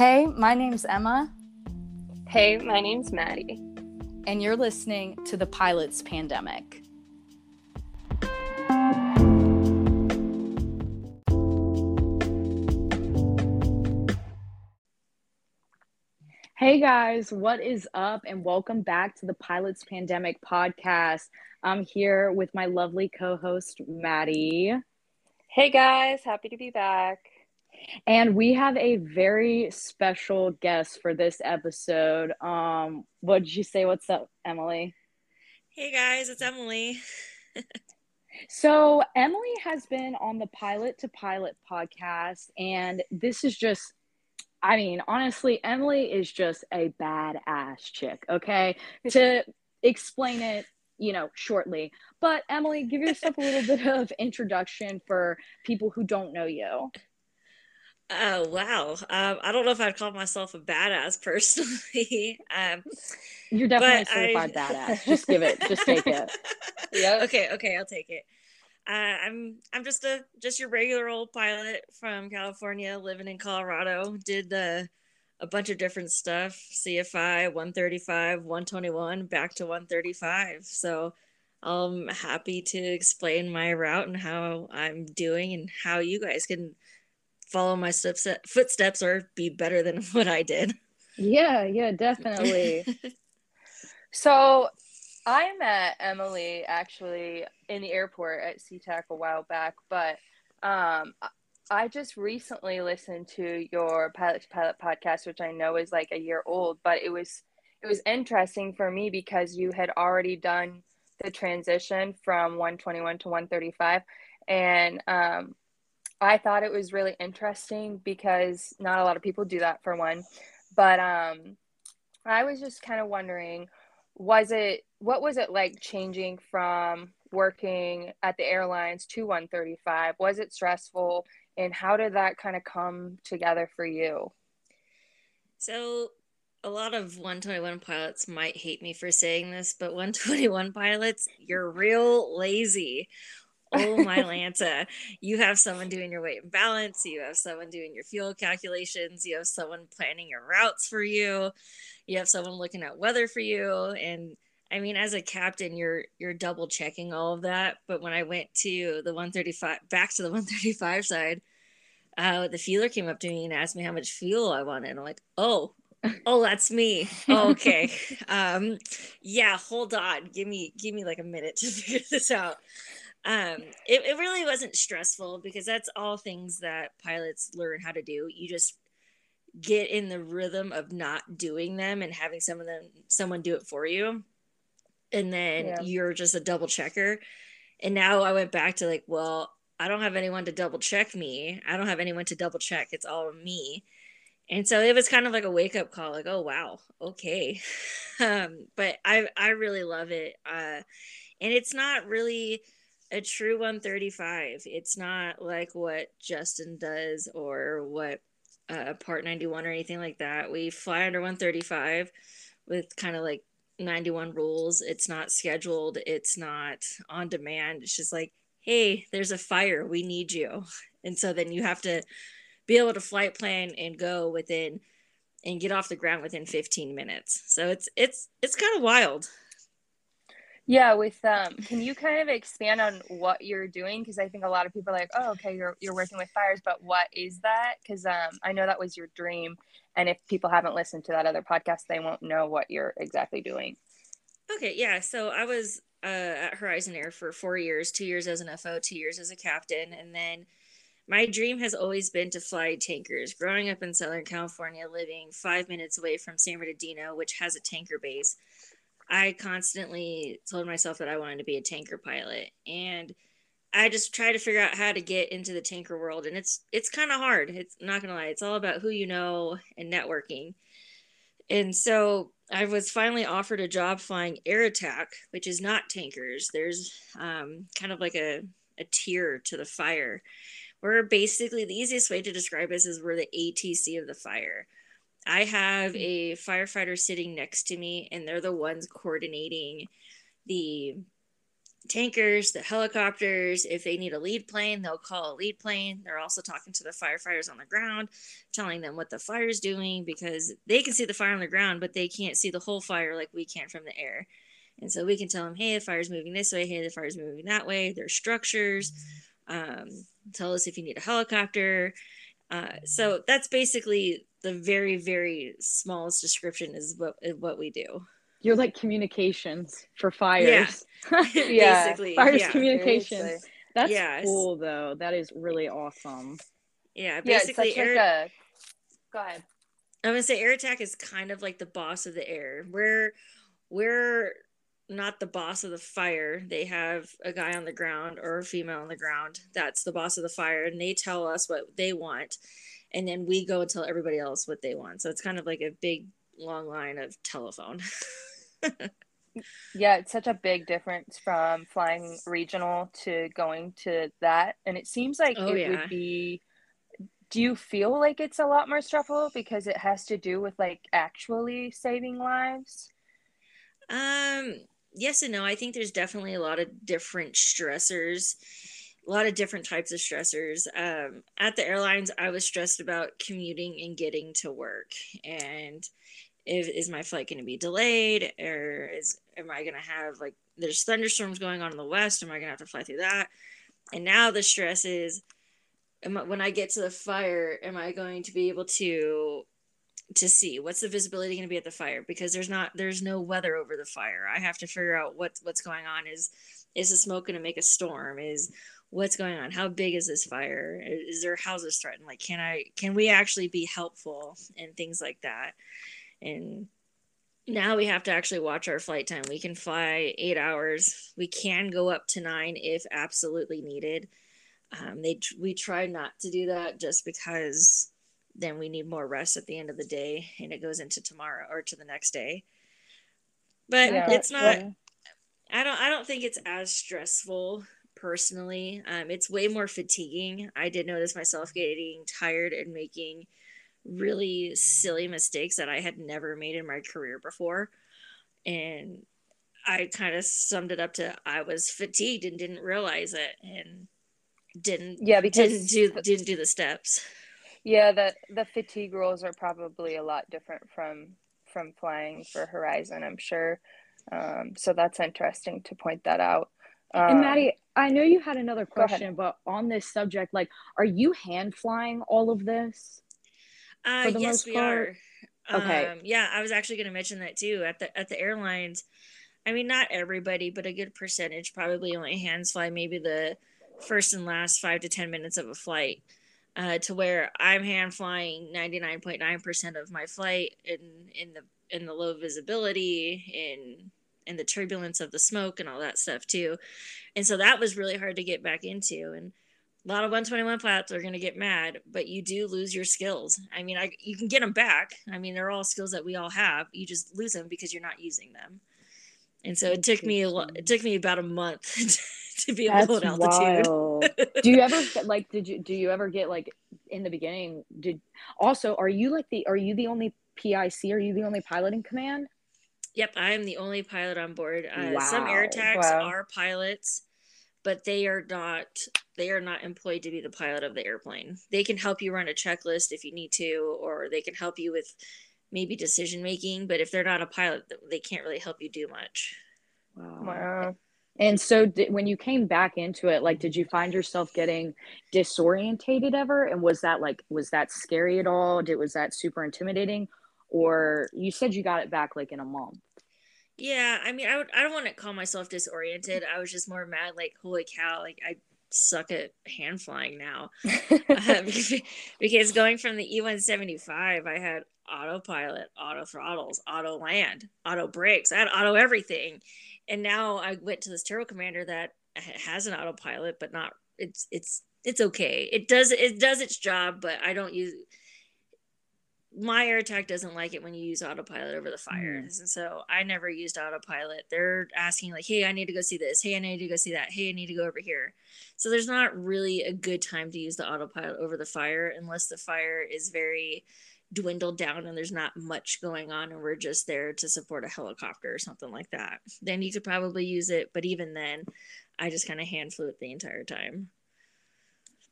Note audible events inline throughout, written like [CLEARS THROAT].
Hey, my name's Emma. Hey, my name's Maddie. And you're listening to The Pilot's Pandemic. Hey guys, what is up? And welcome back to the Pilot's Pandemic podcast. I'm here with my lovely co host, Maddie. Hey guys, happy to be back. And we have a very special guest for this episode. Um, what did you say? What's up, Emilee? Hey guys, it's Emilee. so, Emilee has been on the Pilot to Pilot podcast, and this is just I mean, honestly, Emilee is just a badass chick, okay? [LAUGHS] to explain it, you know, shortly. But Emilee, give yourself a little bit of introduction for people who don't know you. Oh wow! Um, I don't know if I'd call myself a badass personally. [LAUGHS] um, You're definitely a certified I... badass. Just give it. Just take it. [LAUGHS] Yeah. Okay. Okay. I'll take it. Uh, I'm I'm just a just your regular old pilot from California, living in Colorado. Did the a bunch of different stuff: CFI, 135, 121, back to 135. So I'm happy to explain my route and how I'm doing and how you guys can follow my footsteps or be better than [LAUGHS] what I did. Yeah, yeah, definitely. [LAUGHS] so I met Emilee actually in the airport at SeaTac a while back, but um, I just recently listened to your Pilot to Pilot podcast, which I know is like a year old, but it was it was interesting for me because you had already done the transition from 121 to 135, and um, I thought it was really interesting because not a lot of people do that for one. But um, I was just kind of wondering, was it what was it like changing from working at the airlines to 135? Was it stressful? And how did that kind of come together for you? So a lot of 121 pilots might hate me for saying this, but 121 pilots, you're real lazy oh my [LAUGHS] Lanta, you have someone doing your weight and balance, you have someone doing your fuel calculations, you have someone planning your routes for you, you have someone looking at weather for you. And I mean, as a captain, you're you're double checking all of that. But when I went to the 135 back to the 135 side, uh, the fueler came up to me and asked me how much fuel I wanted. I'm like, oh, oh that's me oh, okay [LAUGHS] um yeah hold on give me give me like a minute to [LAUGHS] figure this out um it, it really wasn't stressful because that's all things that pilots learn how to do. You just get in the rhythm of not doing them and having some of them someone do it for you. And then yeah. you're just a double checker. And now i went back to like well i don't have anyone to double check me. I don't have anyone to double check. It's all me. And so it was kind of like a wake up call like oh wow okay. [LAUGHS] Um but i i really love it. Uh and it's not really a true 135. It's not like what Justin does or what uh, Part 91 or anything like that. We fly under 135 with kind of like 91 rules. It's not scheduled, it's not on demand. It's just like, hey, there's a fire. We need you. And so then you have to be able to flight plan and go within and get off the ground within 15 minutes. So it's it's it's kind of wild. Yeah, with um, can you kind of expand on what you're doing? Because I think a lot of people are like, oh, okay, you're you're working with fires, but what is that? Because um, I know that was your dream, and if people haven't listened to that other podcast, they won't know what you're exactly doing. Okay, yeah. So I was uh, at Horizon Air for four years, two years as an FO, two years as a captain, and then my dream has always been to fly tankers. Growing up in Southern California, living five minutes away from San Bernardino, which has a tanker base. I constantly told myself that I wanted to be a tanker pilot and I just try to figure out how to get into the tanker world and it's it's kind of hard. It's not going to lie. It's all about who you know and networking. And so I was finally offered a job flying air attack, which is not tankers. There's um, kind of like a, a tier to the fire. Where basically the easiest way to describe this is we're the ATC of the fire. I have a firefighter sitting next to me, and they're the ones coordinating the tankers, the helicopters. If they need a lead plane, they'll call a lead plane. They're also talking to the firefighters on the ground, telling them what the fire is doing because they can see the fire on the ground, but they can't see the whole fire like we can from the air. And so we can tell them, hey, the fire's moving this way. Hey, the fire's moving that way. There's structures. Um, tell us if you need a helicopter. Uh, so that's basically the very, very smallest description is what, what we do. You're like communications for fires. Yeah, [LAUGHS] [LAUGHS] yeah. basically. Fires yeah. communications. That's cool though. That is really awesome. Yeah, Yeah, basically, such air, like a. Go ahead. I'm gonna say air attack is kind of like the boss of the air. We're we're not the boss of the fire. They have a guy on the ground or a female on the ground. That's the boss of the fire, and they tell us what they want, and then we go and tell everybody else what they want. So it's kind of like a big long line of telephone. Yeah, it's such a big difference from flying regional to going to that. And it seems like Oh, it yeah. would be. Do you feel like it's a lot more stressful because it has to do with like actually saving lives? Um, yes and no. I think there's definitely a lot of different stressors, a lot of different types of stressors. Um, at the airlines, I was stressed about commuting and getting to work, and if, is my flight going to be delayed, or is am I going to have like there's thunderstorms going on in the west? Am I going to have to fly through that? And now the stress is, am I, when I get to the fire, am I going to be able to to see what's the visibility going to be at the fire because there's not there's no weather over the fire i have to figure out what's what's going on is is the smoke going to make a storm is what's going on? How big is this fire? Is there houses threatened? Like can i can we actually be helpful and things like that? And now we have to actually watch our flight time. We can fly eight hours. We can go up to nine if absolutely needed. Um, they we try not to do that just because then we need more rest at the end of the day and it goes into tomorrow or to the next day. But Yeah. it's not Yeah. i don't i don't think it's as stressful personally um it's way more fatiguing i did notice myself getting tired and making really silly mistakes that i had never made in my career before and i kind of summed it up to i was fatigued and didn't realize it and didn't Yeah, because didn't do didn't do the steps Yeah, the the fatigue rules are probably a lot different from from flying for Horizon, I'm sure. Um, so that's interesting to point that out. Um, and Maddie, I know you had another question, but on this subject, like, are you hand flying all of this? Uh, yes, we part? are. Okay. Um, yeah, I was actually going to mention that too. At the at the airlines, I mean, not everybody, but a good percentage probably only hands fly maybe the first and last five to ten minutes of a flight. Uh, to where I'm hand flying 99.9% of my flight in in the in the low visibility in in the turbulence of the smoke and all that stuff too. And so that was really hard to get back into and a lot of 121 pilots are going to get mad, but you do lose your skills. I mean, I you can get them back. I mean, they're all skills that we all have. You just lose them because you're not using them. And so it took me a lo- it took me about a month [LAUGHS] to be able to altitude. [LAUGHS] do you ever get, like? Did you do you ever get like in the beginning? Did also are you like the are you the only PIC? Are you the only pilot in command? Yep, I am the only pilot on board. Uh, Some air attacks Wow. are pilots, but they are not they are not employed to be the pilot of the airplane. They can help you run a checklist if you need to, or they can help you with maybe decision making. But if they're not a pilot, they can't really help you do much. Wow. Wow. And so, did, when you came back into it, like, did you find yourself getting disorientated ever? And was that like, was that scary at all? Did was that super intimidating? Or you said you got it back like in a month? Yeah, I mean, I would I don't want to call myself disoriented. I was just more mad, like, holy cow, like I suck at hand flying now. [LAUGHS] Uh, [LAUGHS] because going from the E175, I had autopilot, auto throttles, auto land, auto brakes, I had auto everything. And now I went to this turbo commander that has an autopilot, but not it's it's it's okay. It does it does its job, but I don't use my air attack doesn't like it when you use autopilot over the fires mm. and so i never used autopilot. They're asking like hey i need to go see this. Hey i need to go see that. Hey i need to go over here. So there's not really a good time to use the autopilot over the fire unless the fire is very dwindled down and there's not much going on and we're just there to support a helicopter or something like that. Then you could probably use it but even then i just kind of hand flew it the entire time.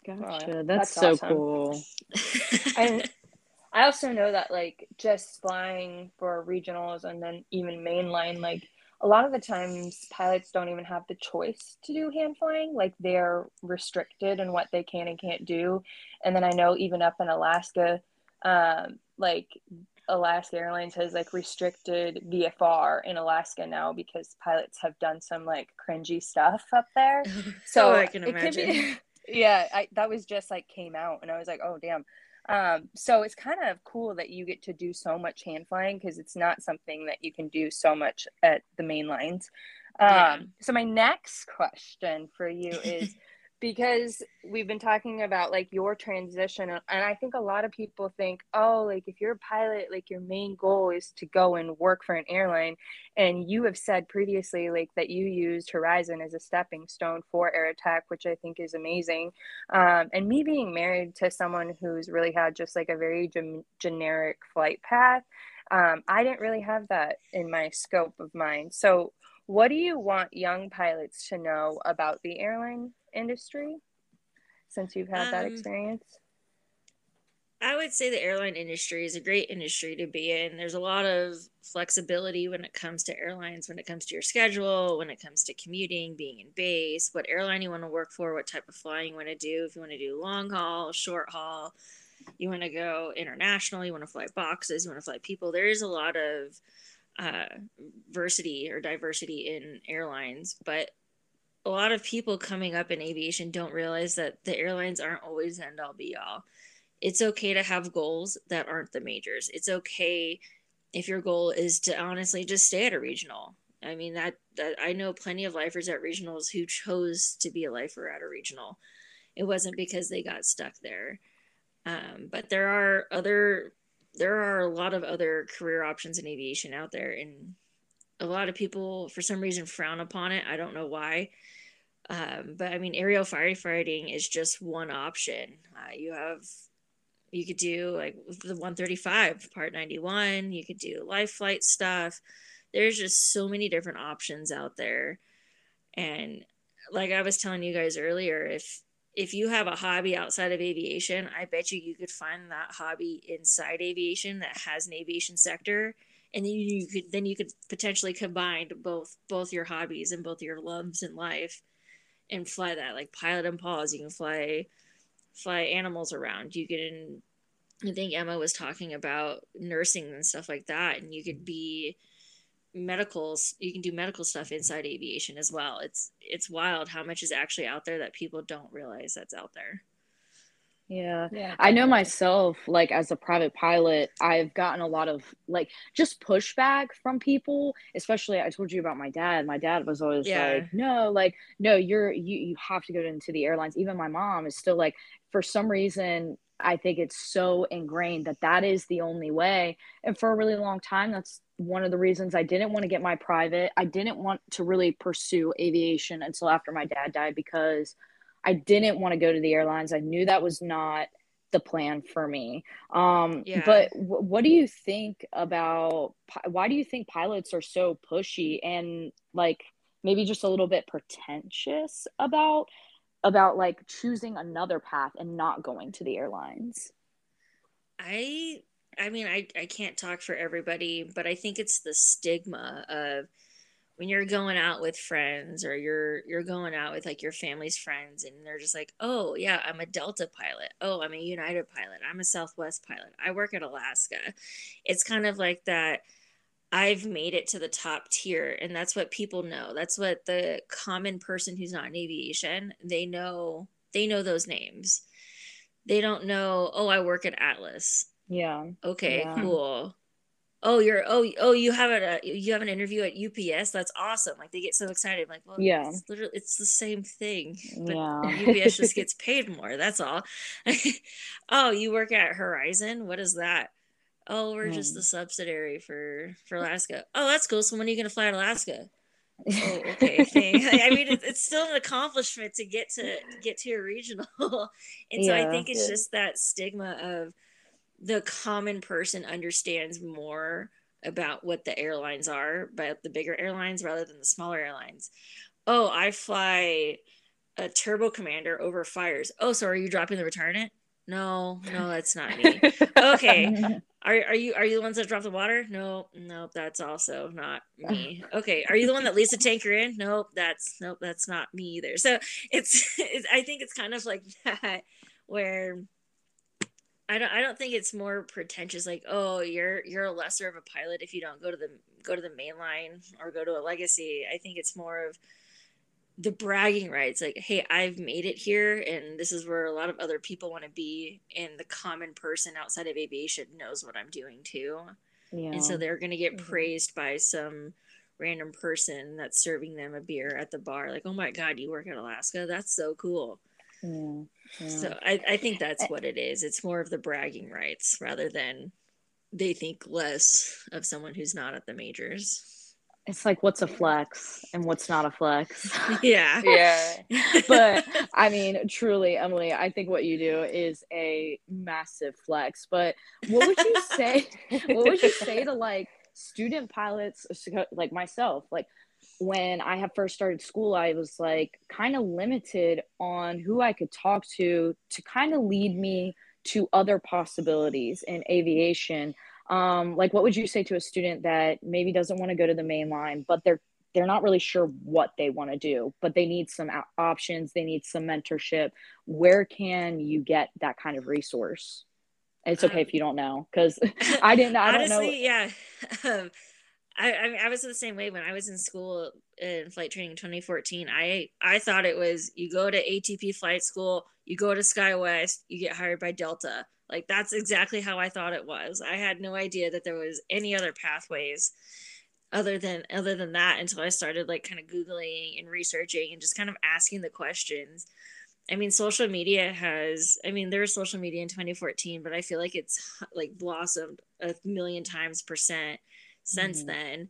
Gotcha. That's, that's so awesome. cool. [LAUGHS] And i also know that like just flying for regionals and then even mainline like a lot of the times pilots don't even have the choice to do hand flying like they're restricted in what they can and can't do and then i know even up in alaska um, like Alaska Airlines has like restricted VFR in Alaska now because pilots have done some like cringy stuff up there. [LAUGHS] So oh, I can imagine. Be, [LAUGHS] yeah, I, that was just like came out, and I was like, oh damn. Um, so it's kind of cool that you get to do so much hand flying because it's not something that you can do so much at the main lines. Um, yeah. So my next question for you is [LAUGHS] because we've been talking about like your transition and i think a lot of people think oh like if you're a pilot like your main goal is to go and work for an airline and you have said previously like that you used horizon as a stepping stone for air attack which i think is amazing um, and me being married to someone who's really had just like a very gen- generic flight path um, i didn't really have that in my scope of mind so what do you want young pilots to know about the airline industry since you've had um, that experience? I would say the airline industry is a great industry to be in. There's a lot of flexibility when it comes to airlines, when it comes to your schedule, when it comes to commuting, being in base, what airline you want to work for, what type of flying you want to do. If you want to do long haul, short haul, you want to go international, you want to fly boxes, you want to fly people. There is a lot of uh, diversity or diversity in airlines, but a lot of people coming up in aviation don't realize that the airlines aren't always end all be all. It's okay to have goals that aren't the majors. It's okay if your goal is to honestly just stay at a regional. I mean that that I know plenty of lifers at regionals who chose to be a lifer at a regional. It wasn't because they got stuck there. Um, but there are other there are a lot of other career options in aviation out there and a lot of people for some reason frown upon it i don't know why um, but i mean aerial firefighting is just one option. Uh, you have you could do like the 135 part 91 you could do life flight stuff. There's just so many different options out there. And like i was telling you guys earlier if if you have a hobby outside of aviation, I bet you you could find that hobby inside aviation that has an aviation sector, and then you could then you could potentially combine both both your hobbies and both your loves in life, and fly that like Pilots N Paws. You can fly fly animals around. You can. I think Emma was talking about nursing and stuff like that, and you could mm-hmm. be medicals you can do medical stuff inside aviation as well it's it's wild how much is actually out there that people don't realize that's out there yeah. yeah. I know myself, like as a private pilot, I've gotten a lot of like just pushback from people, especially I told you about my dad. My dad was always yeah. like, no, like, no, you're, you, you have to go into the airlines. Even my mom is still like, for some reason, I think it's so ingrained that that is the only way. And for a really long time, that's one of the reasons I didn't want to get my private. I didn't want to really pursue aviation until after my dad died because I didn't want to go to the airlines. I knew that was not the plan for me. Um, yeah. But w- what do you think about why do you think pilots are so pushy and like maybe just a little bit pretentious about about like choosing another path and not going to the airlines? I I mean I I can't talk for everybody, but I think it's the stigma of when you're going out with friends or you're you're going out with like your family's friends and they're just like, "Oh, yeah, I'm a Delta pilot. Oh, I'm a United pilot. I'm a Southwest pilot. I work at Alaska." It's kind of like that I've made it to the top tier and that's what people know. That's what the common person who's not in aviation, they know they know those names. They don't know, "Oh, I work at Atlas." Yeah. Okay, yeah. cool. Oh, you're oh oh you have a you have an interview at UPS. That's awesome. Like they get so excited. I'm like, well, yeah, it's literally it's the same thing, [LAUGHS] but yeah. UPS just [LAUGHS] gets paid more. That's all. [LAUGHS] oh, you work at Horizon. What is that? oh we're mm. just the subsidiary for for alaska oh that's cool so when are you going to fly to alaska oh, okay i mean it, it's still an accomplishment to get to get to a regional and so yeah, i think it's just that stigma of the common person understands more about what the airlines are, about the bigger airlines rather than the smaller airlines. Oh, I fly a turbo commander over fires. Oh, so are you dropping the retardant? No, no, that's not me. okay. [LAUGHS] Are, are you are you the ones that drop the water? No, nope, that's also not me. Okay. Are you the one that leaves the tanker in? Nope, that's nope, that's not me either. So it's, [LAUGHS] it's I think it's kind of like [LAUGHS] that where I don't I don't think it's more pretentious like oh you're you're a lesser of a pilot if you don't go to the go to the main line or go to a legacy. I think it's more of the bragging rights like hey i've made it here and this is where a lot of other people want to be and the common person outside of aviation knows what i'm doing too yeah. and so they're going to get mm-hmm. praised by some random person that's serving them a beer at the bar like oh my god you work at alaska that's so cool yeah. Yeah. so I, I think that's eh what it is it's more of the bragging rights rather than they think less of someone who's not at the majors it's like what's a flex and what's not a flex. [LAUGHS] [LAUGHS] Yeah. yeah. [LAUGHS] but I mean, truly, Emilee, I think what you do is a massive flex. But what would you say? what would you say to like student pilots like myself? Like when I have first started school, I was like kind of limited on who I could talk to to kind of lead me to other possibilities in aviation. Um, like what would you say to a student that maybe doesn't want to go to the main line but they're they're not really sure what they want to do but they need some options they need some mentorship? Where can you get that kind of resource? It's okay um, if you don't know because [LAUGHS] i didn't i honestly, don't know yeah [LAUGHS] I, I, I was the same way when I was in school in flight training in 2014. I I thought it was you go to ATP flight school, you go to SkyWest, you get hired by Delta. Like that's exactly how I thought it was. I had no idea that there was any other pathways other than other than that until I started like kind of googling and researching and just kind of asking the questions. I mean, social media has, I mean, there was social media in 2014, but I feel like it's like blossomed a million times percent since mm-hmm. then.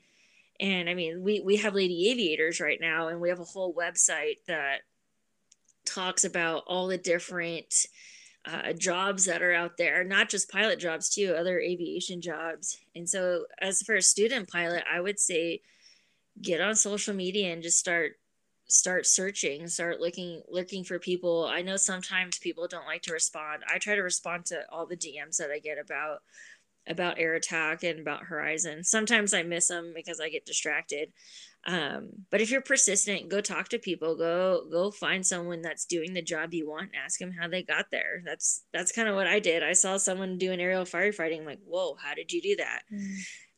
And I mean, we, we have Lady Aviators right now, and we have a whole website that talks about all the different uh, jobs that are out there, not just pilot jobs too, other aviation jobs. And so, as for a student pilot, I would say get on social media and just start start searching start looking looking for people i know sometimes people don't like to respond i try to respond to all the dms that i get about about air attack and about horizon. Sometimes i miss them because i get distracted. Um, but if you're persistent go talk to people. Go go find someone that's doing the job you want. And ask them how they got there. That's that's kind of what i did. I saw someone doing aerial firefighting I'm like whoa how did you do that? Mm.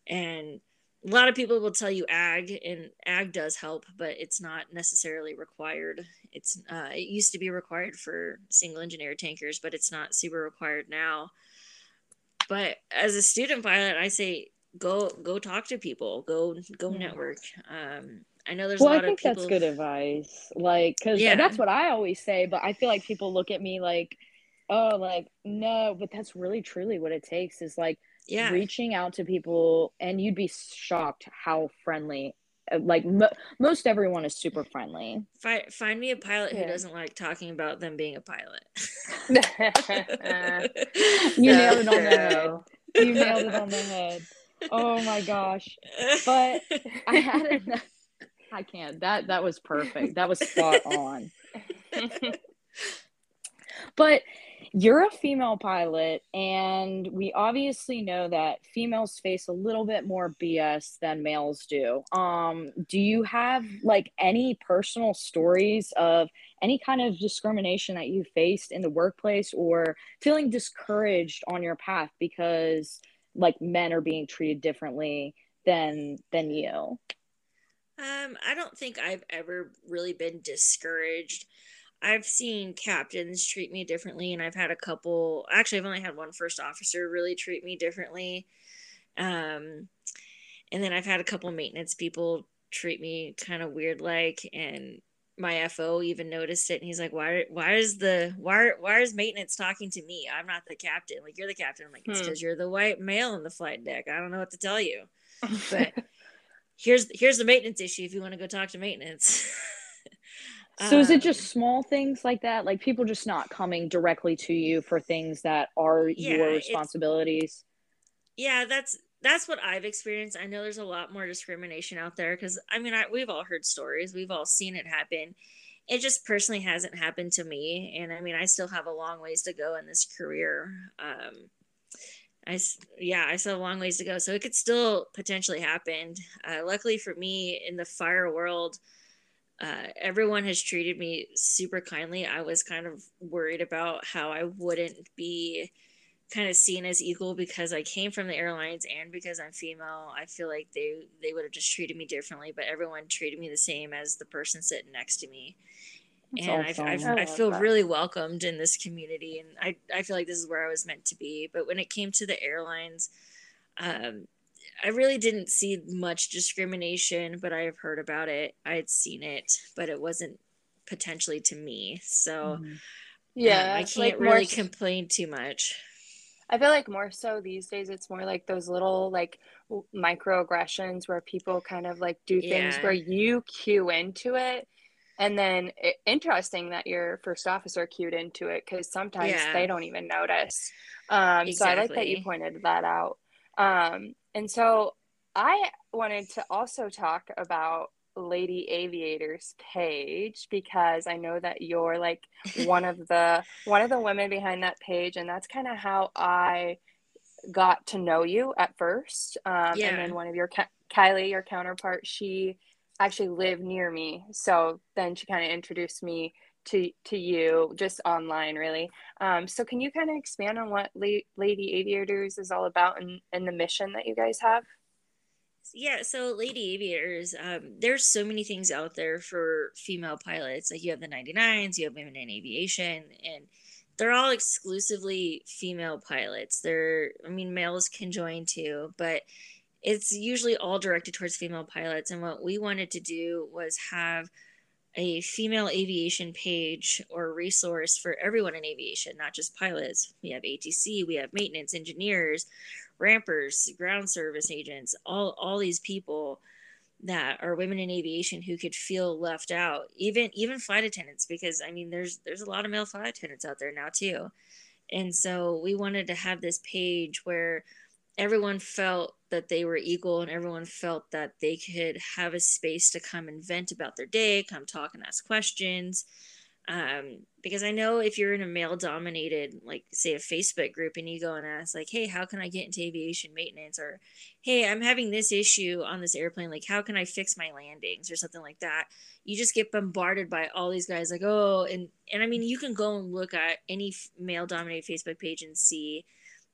and a lot of people will tell you ag and ag does help but it's not necessarily required. It's uh, it used to be required for single engine air tankers but it's not super required now but as a student pilot i say go go talk to people go go network. Um i know there's well, a lot I think of people... that's good advice like because yeah. that's what i always say but i feel like people look at me like oh like no but that's really truly what it takes is like yeah. reaching out to people and you'd be shocked how friendly like most everyone is super friendly find, find me a pilot yeah. who doesn't like talking about them being a pilot [LAUGHS] you [LAUGHS] nailed it on the head you nailed it on the head oh my gosh. But I had [LAUGHS] enough. I can't. That that was perfect. That was spot on. but you're a female pilot and we obviously know that females face a little bit more bs than males do. Um do you have like any personal stories of any kind of discrimination that you faced in the workplace or feeling discouraged on your path because like men are being treated differently than than you? Um i don't think i've ever really been discouraged i've seen captains treat me differently and i've had a couple actually i've only had one first officer really treat me differently um and then i've had a couple maintenance people treat me kind of weird like and my FO even noticed it and he's like, Why why is the why why is maintenance talking to me? I'm not the captain. Like you're the captain. I'm like, it's because hmm. you're the white male in the flight deck. I don't know what to tell you. [LAUGHS] But here's here's the maintenance issue if you want to go talk to maintenance. [LAUGHS] So um, is it just um, small things like that? Like people just not coming directly to you for things that are yeah, your responsibilities? Yeah, that's that's what I've experienced. I know there's a lot more discrimination out there because I mean, I, we've all heard stories, we've all seen it happen. It just personally hasn't happened to me, and I mean, I still have a long ways to go in this career. Um, I yeah, I still have a long ways to go, so it could still potentially happen. Uh, luckily for me, in the fire world, uh, everyone has treated me super kindly. I was kind of worried about how I wouldn't be kind of seen as equal because I came from the airlines and because I'm female, I feel like they they would have just treated me differently, but everyone treated me the same as the person sitting next to me. That's and awesome. I, I, I, feel that. really welcomed in this community, and I, I feel like this is where I was meant to be. But when it came to the airlines, um, I really didn't see much discrimination, but I have heard about it. I had seen it, but it wasn't potentially to me. So, mm-hmm. yeah, um, I can't like really more... complain too much. I feel like more so these days, it's more like those little like microaggressions where people kind of like do things yeah. where you cue into it. And then it, interesting that your first officer cued into it because sometimes yeah. they don't even notice. Um, exactly. So I like that you pointed that out. Um, and so I wanted to also talk about Lady Aviators page because I know that you're like one of the [LAUGHS] one of the women behind that page, and that's kind of how I got to know you at first. Um, yeah. And then one of your Kylie, your counterpart, she actually live near me, so then she kind of introduced me to to you just online, really. Um, so can you kind of expand on what La- Lady Aviators is all about and, and the mission that you guys have? yeah so lady aviators um, there's so many things out there for female pilots like you have the 99s you have women in aviation and they're all exclusively female pilots they're i mean males can join too but it's usually all directed towards female pilots and what we wanted to do was have a female aviation page or resource for everyone in aviation, not just pilots. We have ATC, we have maintenance engineers, rampers, ground service agents, all all these people that are women in aviation who could feel left out. Even even flight attendants, because I mean there's there's a lot of male flight attendants out there now too. And so we wanted to have this page where everyone felt that they were equal and everyone felt that they could have a space to come and vent about their day, come talk and ask questions um, because I know if you're in a male dominated, like say a Facebook group, and you go and ask, like, hey, how can I get into aviation maintenance? Or, hey, I'm having this issue on this airplane, like, how can I fix my landings or something like that? You just get bombarded by all these guys, like, oh, and, and I mean, you can go and look at any male dominated Facebook page and see,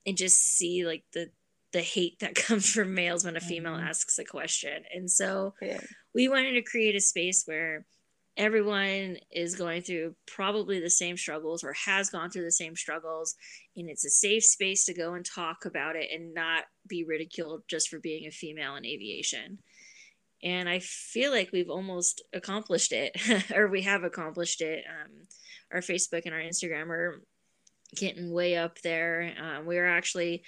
and just see like the, the hate that [LAUGHS] comes from males when a female mm-hmm. asks a question. And so yeah. we wanted to create a space where, everyone is going through probably the same struggles or has gone through the same struggles and it's a safe space to go and talk about it and not be ridiculed just for being a female in aviation and i feel like we've almost accomplished it [LAUGHS] or we have accomplished it um, our facebook and our instagram are getting way up there um, we're actually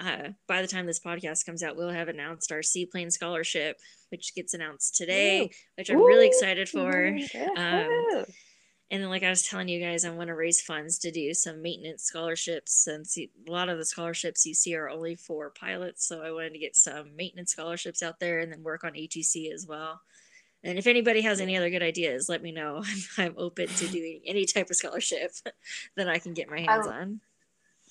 uh, by the time this podcast comes out, we'll have announced our Seaplane Scholarship, which gets announced today, Ooh. which I'm Ooh. really excited for. Um, and then, like I was telling you guys, I want to raise funds to do some maintenance scholarships since a lot of the scholarships you see are only for pilots. So I wanted to get some maintenance scholarships out there and then work on ATC as well. And if anybody has any other good ideas, let me know. [LAUGHS] I'm, I'm open to doing any type of scholarship [LAUGHS] that I can get my hands on.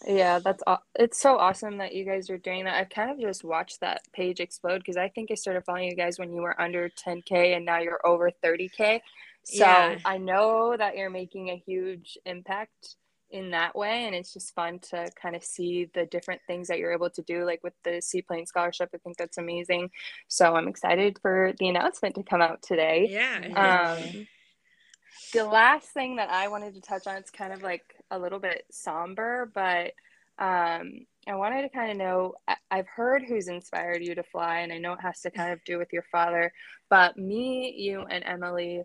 Yeah, that's it's so awesome that you guys are doing that. I've kind of just watched that page explode because I think I started following you guys when you were under 10k and now you're over 30k. So yeah. I know that you're making a huge impact in that way and it's just fun to kind of see the different things that you're able to do like with the seaplane scholarship i think that's amazing so i'm excited for the announcement to come out today yeah um, the last thing that I wanted to touch on, it's kind of like a little bit somber, but um, I wanted to kind of know I, I've heard who's inspired you to fly, and I know it has to kind of do with your father, but me, you, and Emilee,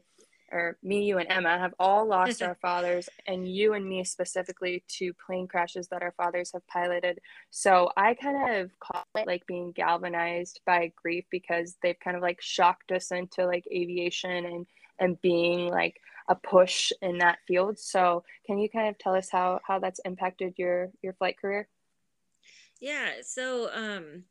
or me, you, and Emma have all lost our fathers, and you and me specifically to plane crashes that our fathers have piloted. So I kind of call it like being galvanized by grief because they've kind of like shocked us into like aviation and and being like a push in that field. So can you kind of tell us how how that's impacted your your flight career? Yeah. So um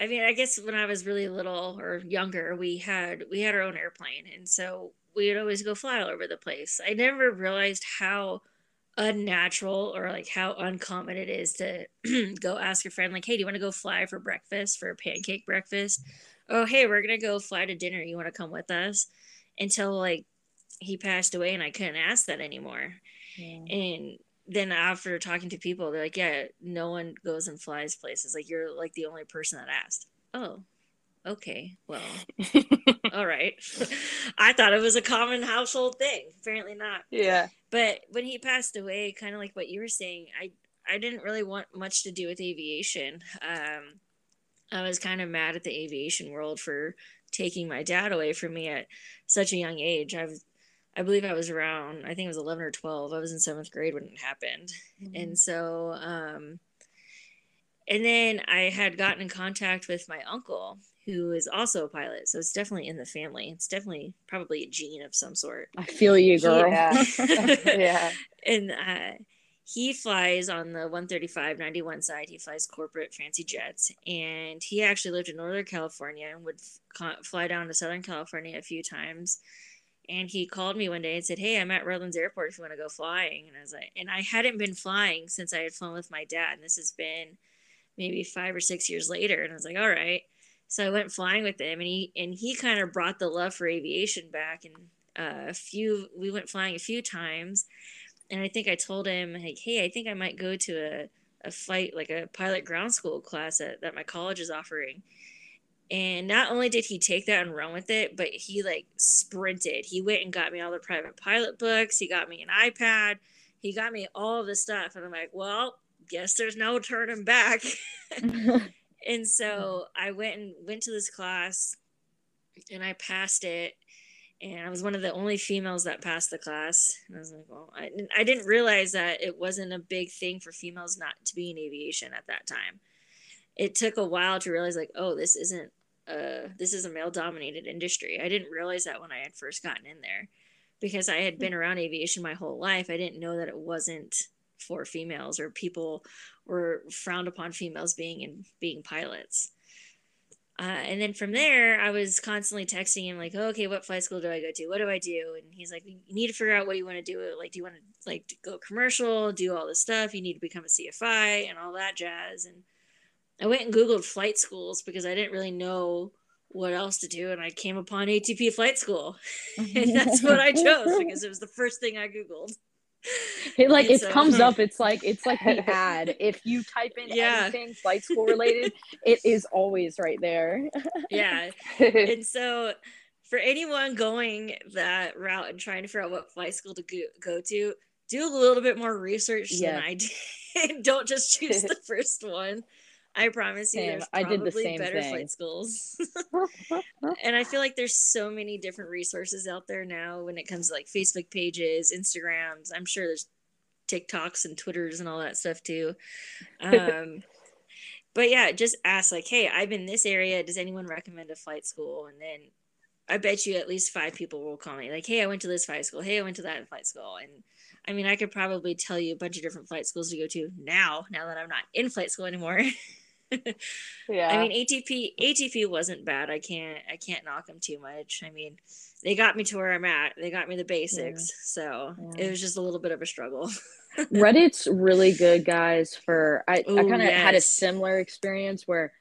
I mean, I guess when I was really little or younger, we had we had our own airplane, and so we would always go fly all over the place. I never realized how unnatural or like how uncommon it is to [CLEARS THROAT] go ask your friend like, "Hey, do you want to go fly for breakfast for a pancake breakfast?" Oh, hey, we're gonna go fly to dinner. You want to come with us? Until like he passed away, and I couldn't ask that anymore. Yeah. And then after talking to people, they're like, yeah, no one goes and flies places. Like you're like the only person that asked. Oh, okay. Well, [LAUGHS] all right. [LAUGHS] I thought it was a common household thing. Apparently not. Yeah. But when he passed away, kind of like what you were saying, I I didn't really want much to do with aviation. Um, I was kind of mad at the aviation world for taking my dad away from me at such a young age. I was I believe I was around, I think it was 11 or 12. I was in seventh grade when it happened. Mm-hmm. And so, um, and then I had gotten in contact with my uncle, who is also a pilot. So it's definitely in the family. It's definitely probably a gene of some sort. I feel you, girl. Yeah. [LAUGHS] yeah. And uh, he flies on the 135 91 side. He flies corporate fancy jets. And he actually lived in Northern California and would f- fly down to Southern California a few times and he called me one day and said, "Hey, I'm at Redlands Airport if you want to go flying." And I was like, and I hadn't been flying since I had flown with my dad, and this has been maybe five or six years later. And I was like, "All right." So I went flying with him, and he and he kind of brought the love for aviation back. And uh, a few, we went flying a few times, and I think I told him like, "Hey, I think I might go to a a flight like a pilot ground school class that, that my college is offering." And not only did he take that and run with it, but he like sprinted. He went and got me all the private pilot books. He got me an iPad. He got me all the stuff. And I'm like, well, guess there's no turning back. [LAUGHS] [LAUGHS] and so I went and went to this class and I passed it. And I was one of the only females that passed the class. And I was like, well, I, I didn't realize that it wasn't a big thing for females not to be in aviation at that time it took a while to realize like oh this isn't uh this is a male dominated industry i didn't realize that when i had first gotten in there because i had been around aviation my whole life i didn't know that it wasn't for females or people were frowned upon females being in being pilots uh, and then from there, I was constantly texting him like, oh, "Okay, what flight school do I go to? What do I do?" And he's like, "You need to figure out what you want to do. Like, do you want to like go commercial? Do all this stuff? You need to become a CFI and all that jazz." And I went and Googled flight schools because I didn't really know what else to do. And I came upon ATP Flight School. [LAUGHS] and that's what I chose because it was the first thing I Googled. It like and it so, comes up. It's like [LAUGHS] it's like the ad. If you type in yeah. anything flight school related, it is always right there. yeah. [LAUGHS] And so for anyone going that route and trying to figure out what flight school to go, go to, do a little bit more research yes. than I did. Don't just choose the first one. I promise you, there's I did the same better thing. flight schools. [LAUGHS] [LAUGHS] and I feel like there's so many different resources out there now when it comes to like Facebook pages, Instagrams. I'm sure there's TikToks and Twitters and all that stuff too. Um, [LAUGHS] but yeah, just ask like, hey, I'm in this area. Does anyone recommend a flight school? And then I bet you at least five people will call me like, hey, I went to this flight school. Hey, I went to that flight school. And I mean, I could probably tell you a bunch of different flight schools to go to now, now that I'm not in flight school anymore. Yeah. I mean, ATP ATP wasn't bad. I can't I can't knock them too much. I mean, they got me to where I'm at. They got me the basics. Yeah. So yeah. it was just a little bit of a struggle. [LAUGHS] Reddit's really good, guys. For I, Ooh, I kind of yes. had a similar experience where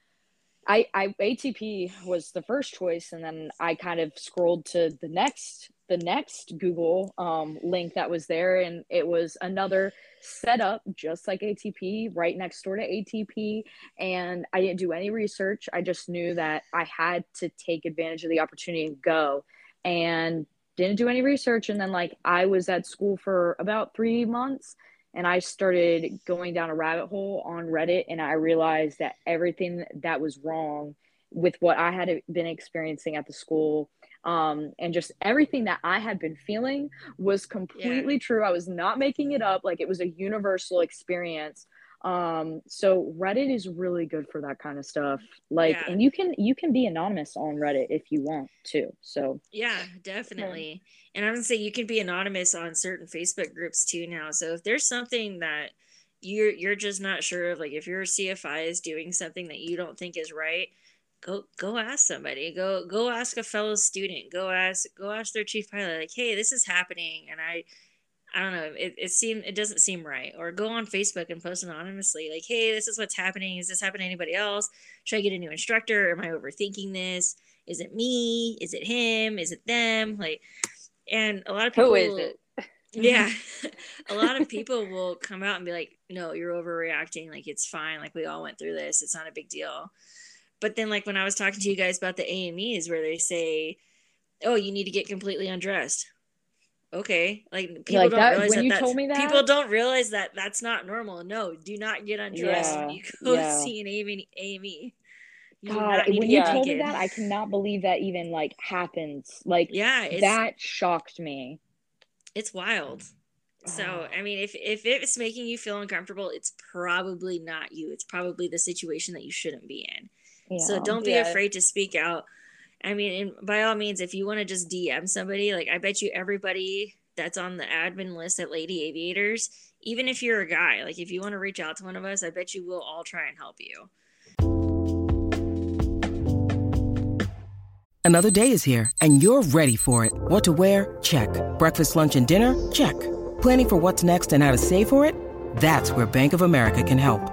I, I ATP was the first choice, and then I kind of scrolled to the next the next Google um, link that was there, and it was another setup just like ATP, right next door to ATP. And I didn't do any research. I just knew that I had to take advantage of the opportunity and go, and didn't do any research. And then like I was at school for about three months, and I started going down a rabbit hole on Reddit and I realized that everything that was wrong with what I had been experiencing at the school um, and just everything that I had been feeling was completely yeah. true. I was not making it up. Like it was a universal experience. Um, so Reddit is really good for that kind of stuff. Like, yeah. and you can you can be anonymous on Reddit if you want to. So yeah, definitely. Yeah. And I'm gonna say you can be anonymous on certain Facebook groups too now. So if there's something that you're you're just not sure of, like if your CFI is doing something that you don't think is right, go go ask somebody. Go go ask a fellow student. Go ask go ask their chief pilot. Like, hey, this is happening, and I I don't know. It it seem it doesn't seem right. Or go on Facebook and post anonymously, like, "Hey, this is what's happening. Is this happening to anybody else? Should I get a new instructor? Am I overthinking this? Is it me? Is it him? Is it them?" Like, and a lot of people. Who is it? yeah, [LAUGHS] [LAUGHS] a lot of people will come out and be like, "No, you're overreacting. Like, it's fine. Like, we all went through this. It's not a big deal." But then, like when I was talking to you guys about the AMEs, where they say, "Oh, you need to get completely undressed." okay like people like don't that, realize when that, you told me that people don't realize that that's not normal no do not get undressed yeah, when you go [LAUGHS] yeah. see an AME, AME. God, when you told me that, I cannot believe that even like happens. Like, yeah, that shocked me. It's wild. So, I mean, if if it's making you feel uncomfortable, it's probably not you. It's probably the situation that you shouldn't be in. Yeah. So, don't be yeah. afraid to speak out. I mean, by all means, if you want to just DM somebody, like I bet you everybody that's on the admin list at Lady Aviators, even if you're a guy, like if you want to reach out to one of us, I bet you we'll all try and help you. Another day is here and you're ready for it. What to wear? Check. Breakfast, lunch, and dinner? Check. Planning for what's next and how to save for it? That's where Bank of America can help.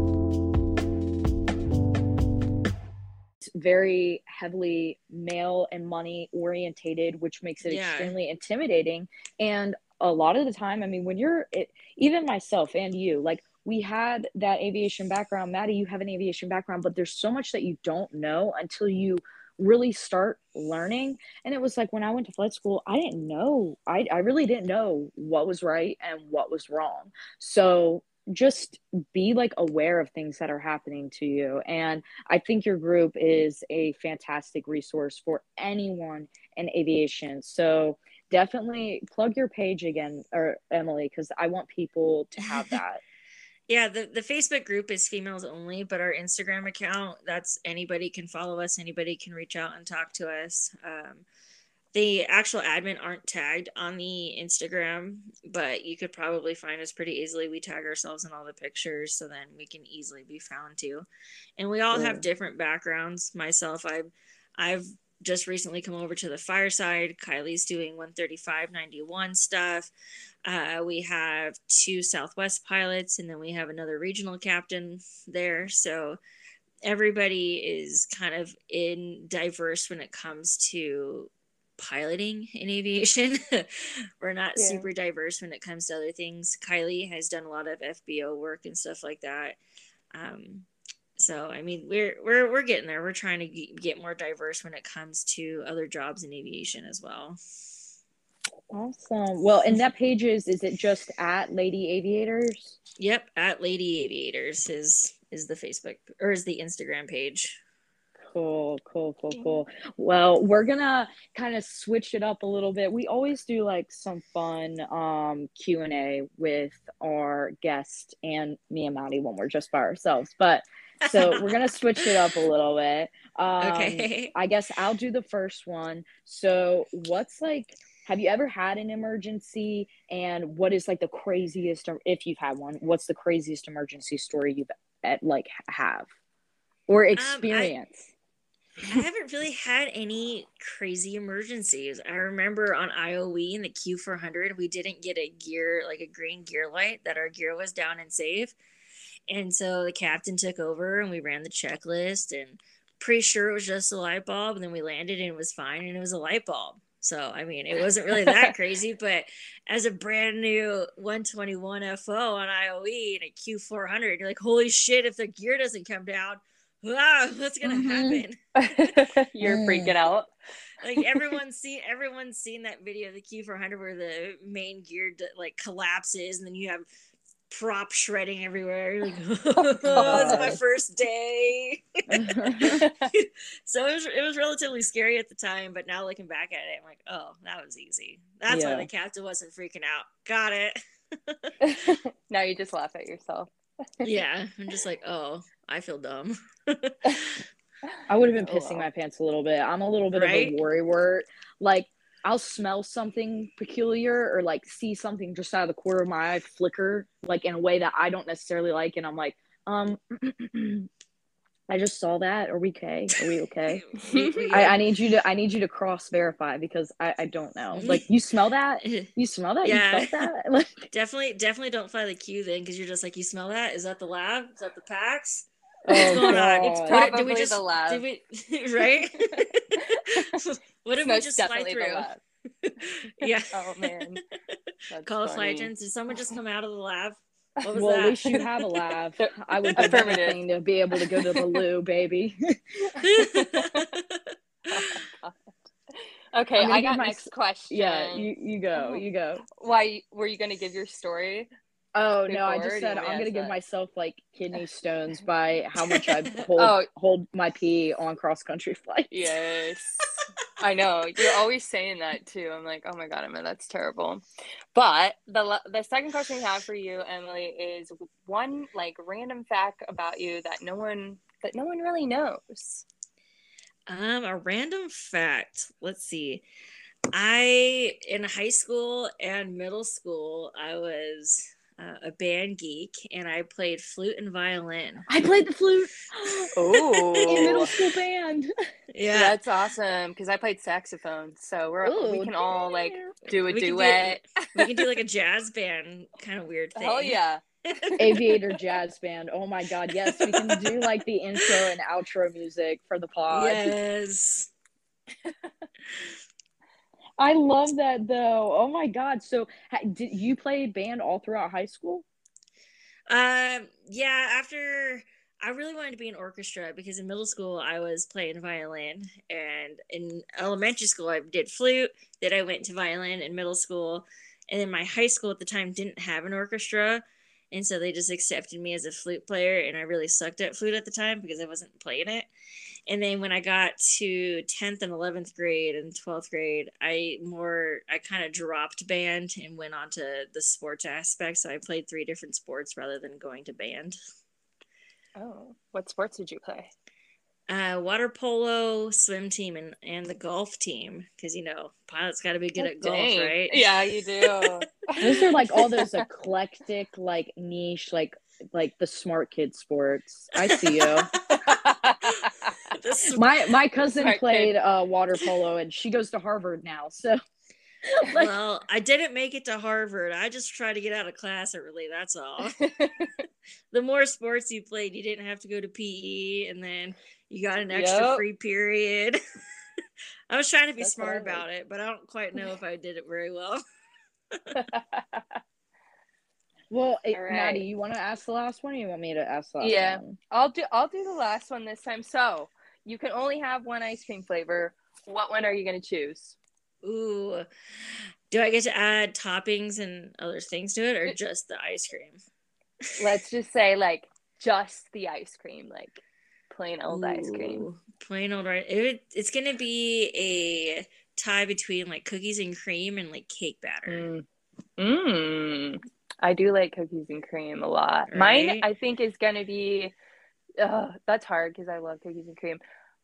Very heavily male and money orientated, which makes it yeah. extremely intimidating. And a lot of the time, I mean, when you're it, even myself and you, like we had that aviation background. Maddie, you have an aviation background, but there's so much that you don't know until you really start learning. And it was like when I went to flight school, I didn't know, I, I really didn't know what was right and what was wrong. So just be like aware of things that are happening to you. And i think your group is a fantastic resource for anyone in aviation. So definitely plug your page again or Emilee because i want people to have [LAUGHS] that. Yeah the, the facebook group is females only but our instagram account that's anybody can follow us anybody can reach out and talk to us. Um, the actual admin aren't tagged on the Instagram, but you could probably find us pretty easily. We tag ourselves in all the pictures, so then we can easily be found too. And we all have different backgrounds. Myself, I've I've just recently come over to the fireside. Kylie's doing 13591 stuff. Uh, we have two Southwest pilots, and then we have another regional captain there. So everybody is kind of in diverse when it comes to piloting in aviation. [LAUGHS] We're not yeah. super diverse when it comes to other things. Kylie has done a lot of FBO work and stuff like that. Um, so I mean, we're we're we're getting there. We're trying to get more diverse when it comes to other jobs in aviation as well. Awesome. Well, and that page is is it just at Lady Aviators? Yep, at Lady Aviators is is the Facebook or is the Instagram page. Cool, cool, cool, cool. Well, we're gonna kind of switch it up a little bit. We always do like some fun um Q and A with our guest and me and Maddie when we're just by ourselves. But so [LAUGHS] we're gonna switch it up a little bit. Um, okay. [LAUGHS] I guess I'll do the first one. So, what's like? Have you ever had an emergency? And what is like the craziest, if you've had one? What's the craziest emergency story you've eh, like have or experience? Um, I- I haven't really had any crazy emergencies. I remember on IOE in the Q400, we didn't get a gear, like a green gear light, that our gear was down and safe. And so the captain took over and we ran the checklist and pretty sure it was just a light bulb. And then we landed and it was fine and it was a light bulb. So, I mean, it wasn't really that [LAUGHS] crazy, but as a brand new 121 FO on IOE and a Q400, you're like, holy shit, if the gear doesn't come down, ah, what's gonna mm-hmm. happen? [LAUGHS] [LAUGHS] You're freaking out. like everyone's seen everyone's seen that video of the Q400 where the main gear like collapses and then you have prop shredding everywhere. Like, [LAUGHS] oh, it's my first day. so it was it was relatively scary at the time, but now looking back at it, I'm like, oh, that was easy. That's yeah. why the captain wasn't freaking out. Got it. now you just laugh at yourself. yeah, I'm just like, oh, I feel dumb. I would have been [LAUGHS] pissing oh, my pants a little bit. I'm a little bit right? of a worry word. Like I'll smell something peculiar or like see something just out of the corner of my eye flicker like in a way that I don't necessarily like, and I'm like, um. [CLEARS THROAT] I just saw that. Are we okay? Are we okay? [LAUGHS] I, I, need you to I need you to cross verify because I, I don't know. Like you smell that? [LAUGHS] You smell that? Yeah. You felt that? Like definitely definitely don't fly the Q then because you're just like you smell that? Is that the lab? Is that the PAX? What's oh, [LAUGHS] going on? It's probably did we just, the lab. Did we, [LAUGHS] right? [LAUGHS] what did we just fly through? yeah. Oh man. That's Call funny. flight attendants. Did someone just come out of the lab? well, that? at least you have a lab. I would do anything to be able to go to the loo, baby. okay, I got my next question. Yeah, you, you go. Oh. You go. Why were you going to give your story? Oh no! I just said I'm gonna give myself like kidney [LAUGHS] stones by how much I [LAUGHS] hold oh. hold my pee on cross country [LAUGHS] flights. Yes, I know you're always saying that too. I'm like, oh my god, Emma, that's terrible. But the the second question we have for you, Emilee, is one like random fact about you that no one that no one really knows. Um, a random fact. Let's see. I in high school and middle school, I was uh, a band geek and I played flute and violin. I played the flute. [LAUGHS] Oh, [LAUGHS] in middle school band. [LAUGHS] Yeah, that's awesome because I played saxophone. So we're Ooh, we can all like do a we duet. Can do, we can do like a jazz band kind of weird thing. Oh yeah. Aviator Jazz Band. Oh my god, yes, we can do like the intro and outro music for the pod. Yes. I love that though. Oh my god! So, did you play band all throughout high school? Um, yeah. After I really wanted to be in orchestra because in middle school I was playing violin, and in elementary school I did flute. Then I went to violin in middle school, and then my high school at the time didn't have an orchestra, and so they just accepted me as a flute player, and I really sucked at flute at the time because I wasn't playing it. And then when I got to 10th and 11th grade and 12th grade, I more, I kind of dropped band and went on to the sports aspect. So I played three different sports rather than going to band. Oh, what sports did you play? Uh, water polo, swim team, and, and the golf team. Because, you know, pilots got to be good oh, at golf, dang. right? Yeah, you do. [LAUGHS] those are like all those eclectic, like niche, like like the smart kid sports. I see you. [LAUGHS] [LAUGHS] my my cousin played uh, water polo and she goes to Harvard now. So [LAUGHS] like, well, I didn't make it to Harvard. I just tried to get out of class early. That's all. [LAUGHS] the more sports you played, you didn't have to go to PE, and then you got an extra yep. free period. I was trying to be That's smart about it, but I don't quite know if I did it very well. well, right. Maddie, you want to ask the last one, or you want me to ask the last yeah, one? I'll do. I'll do the last one this time. So, you can only have one ice cream flavor. What one are you going to choose? Ooh. Do I get to add toppings and other things to it or just the ice cream? Let's [LAUGHS] just say like just the ice cream, like plain old Ooh, ice cream. Plain old ice. It, it's going to be a tie between like cookies and cream and like cake batter. Mm. mm. I do like cookies and cream a lot. Right? Mine, I think, is going to be uh, that's hard because I love cookies and cream.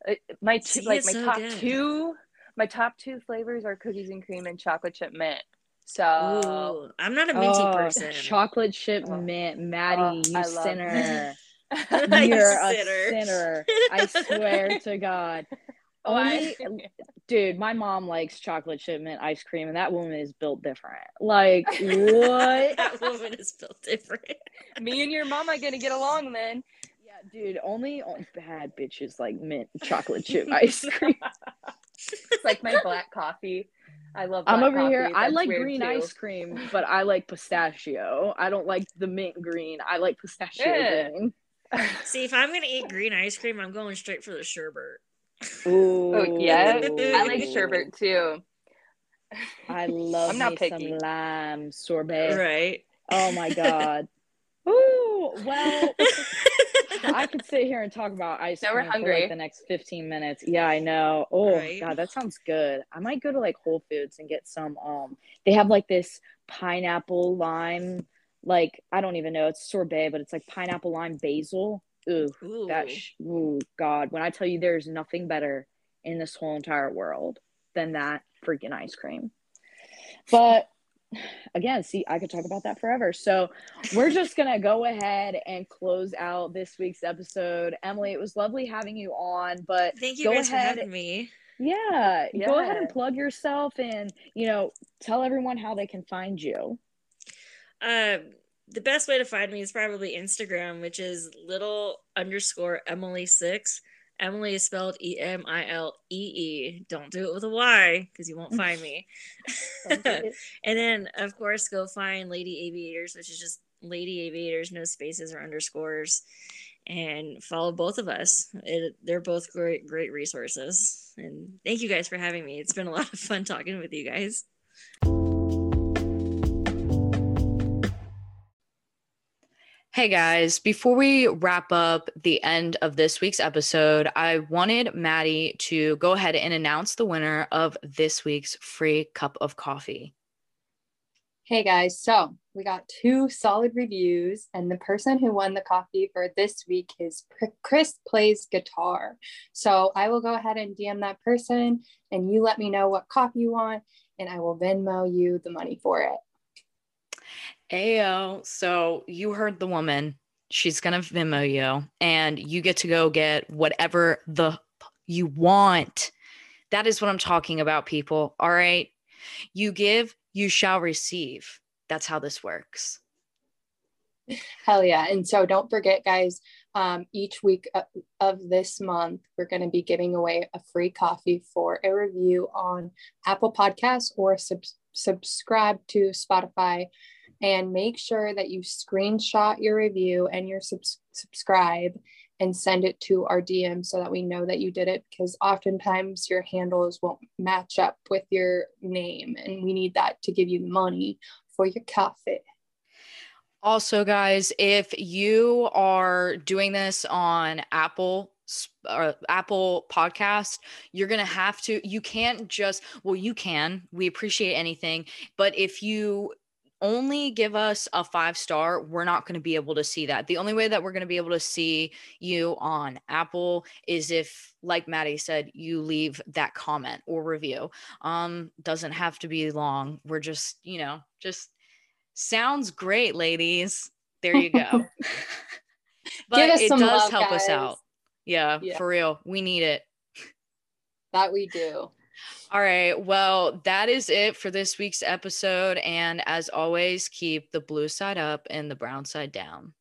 Uh, my two, like my so top good. two, my top two flavors are cookies and cream and chocolate chip mint. So Ooh, I'm not a minty oh, person. Chocolate chip oh. mint, Maddie, oh, you sinner. [LAUGHS] [LAUGHS] You're a sinner. I swear [LAUGHS] to God. Only, dude, my mom likes chocolate chip mint ice cream, and that woman is built different. Like, what? that woman is built different. Me and your mom are gonna get along then dude, only bad bitches like mint chocolate chip [LAUGHS] ice cream. it's like my black coffee. I love. I'm over coffee. here. That's I like green too. ice cream, but I like pistachio. I don't like the mint green. I like pistachio. Thing. See, if I'm gonna eat green ice cream, I'm going straight for the sherbet. Oh, Ooh. Oh, yeah. I like sherbet too. I [LAUGHS] love I'm not me picky. some lime sorbet. Right. Oh my god. [LAUGHS] Ooh, well, I could sit here and talk about ice cream for like the next 15 minutes. Yeah, I know. Oh right. god, that sounds good. I might go to like Whole Foods and get some um they have like this pineapple lime like I don't even know, it's sorbet, but it's like pineapple lime basil. Ooh, ooh. that sh- ooh god, when I tell you there's nothing better in this whole entire world than that freaking ice cream. But again, see, I could talk about that forever. So we're just going to go ahead and close out this week's episode. Emilee, it was lovely having you on, but thank you guys ahead. for having me. Yeah, yeah, go ahead and plug yourself and, you know, tell everyone how they can find you. Um, the best way to find me is probably Instagram, which is little underscore Emilee six. Emilee is spelled E M I L E E. Don't do it with a Y because you won't [LAUGHS] find me. [LAUGHS] and then, of course, go find Lady Aviators, which is just Lady Aviators, no spaces or underscores, and follow both of us. It, they're both great, great resources. And thank you guys for having me. It's been a lot of fun talking with you guys. Hey guys, before we wrap up the end of this week's episode, I wanted Maddie to go ahead and announce the winner of this week's free cup of coffee. Hey guys, so we got two solid reviews, and the person who won the coffee for this week is Chris Plays Guitar. So I will go ahead and DM that person, and you let me know what coffee you want, and I will Venmo you the money for it. Ayo. So you heard the woman. She's gonna Venmo you, and you get to go get whatever the you want. That is what I'm talking about, people. All right. You give, you shall receive. That's how this works. Hell yeah. And so don't forget, guys, um, each week of this month, we're going to be giving away a free coffee for a review on Apple Podcasts or sub- subscribe to Spotify and make sure that you screenshot your review and your sub- subscribe and send it to our DM so that we know that you did it because oftentimes your handles won't match up with your name and we need that to give you money for your coffee. Also, guys, if you are doing this on Apple uh, Apple podcast, you're going to have to, you can't just, well, you can, we appreciate anything. But if you only give us a five star, we're not going to be able to see that. The only way that we're going to be able to see you on Apple is if, like Maddie said, you leave that comment or review. Um, doesn't have to be long. We're just, you know, just sounds great, ladies. There you go. [LAUGHS] [LAUGHS] but it does love, help guys. us out. Yeah, yeah, for real. We need it. That we do. All right. Well, that is it for this week's episode. And as always, keep the blue side up and the brown side down.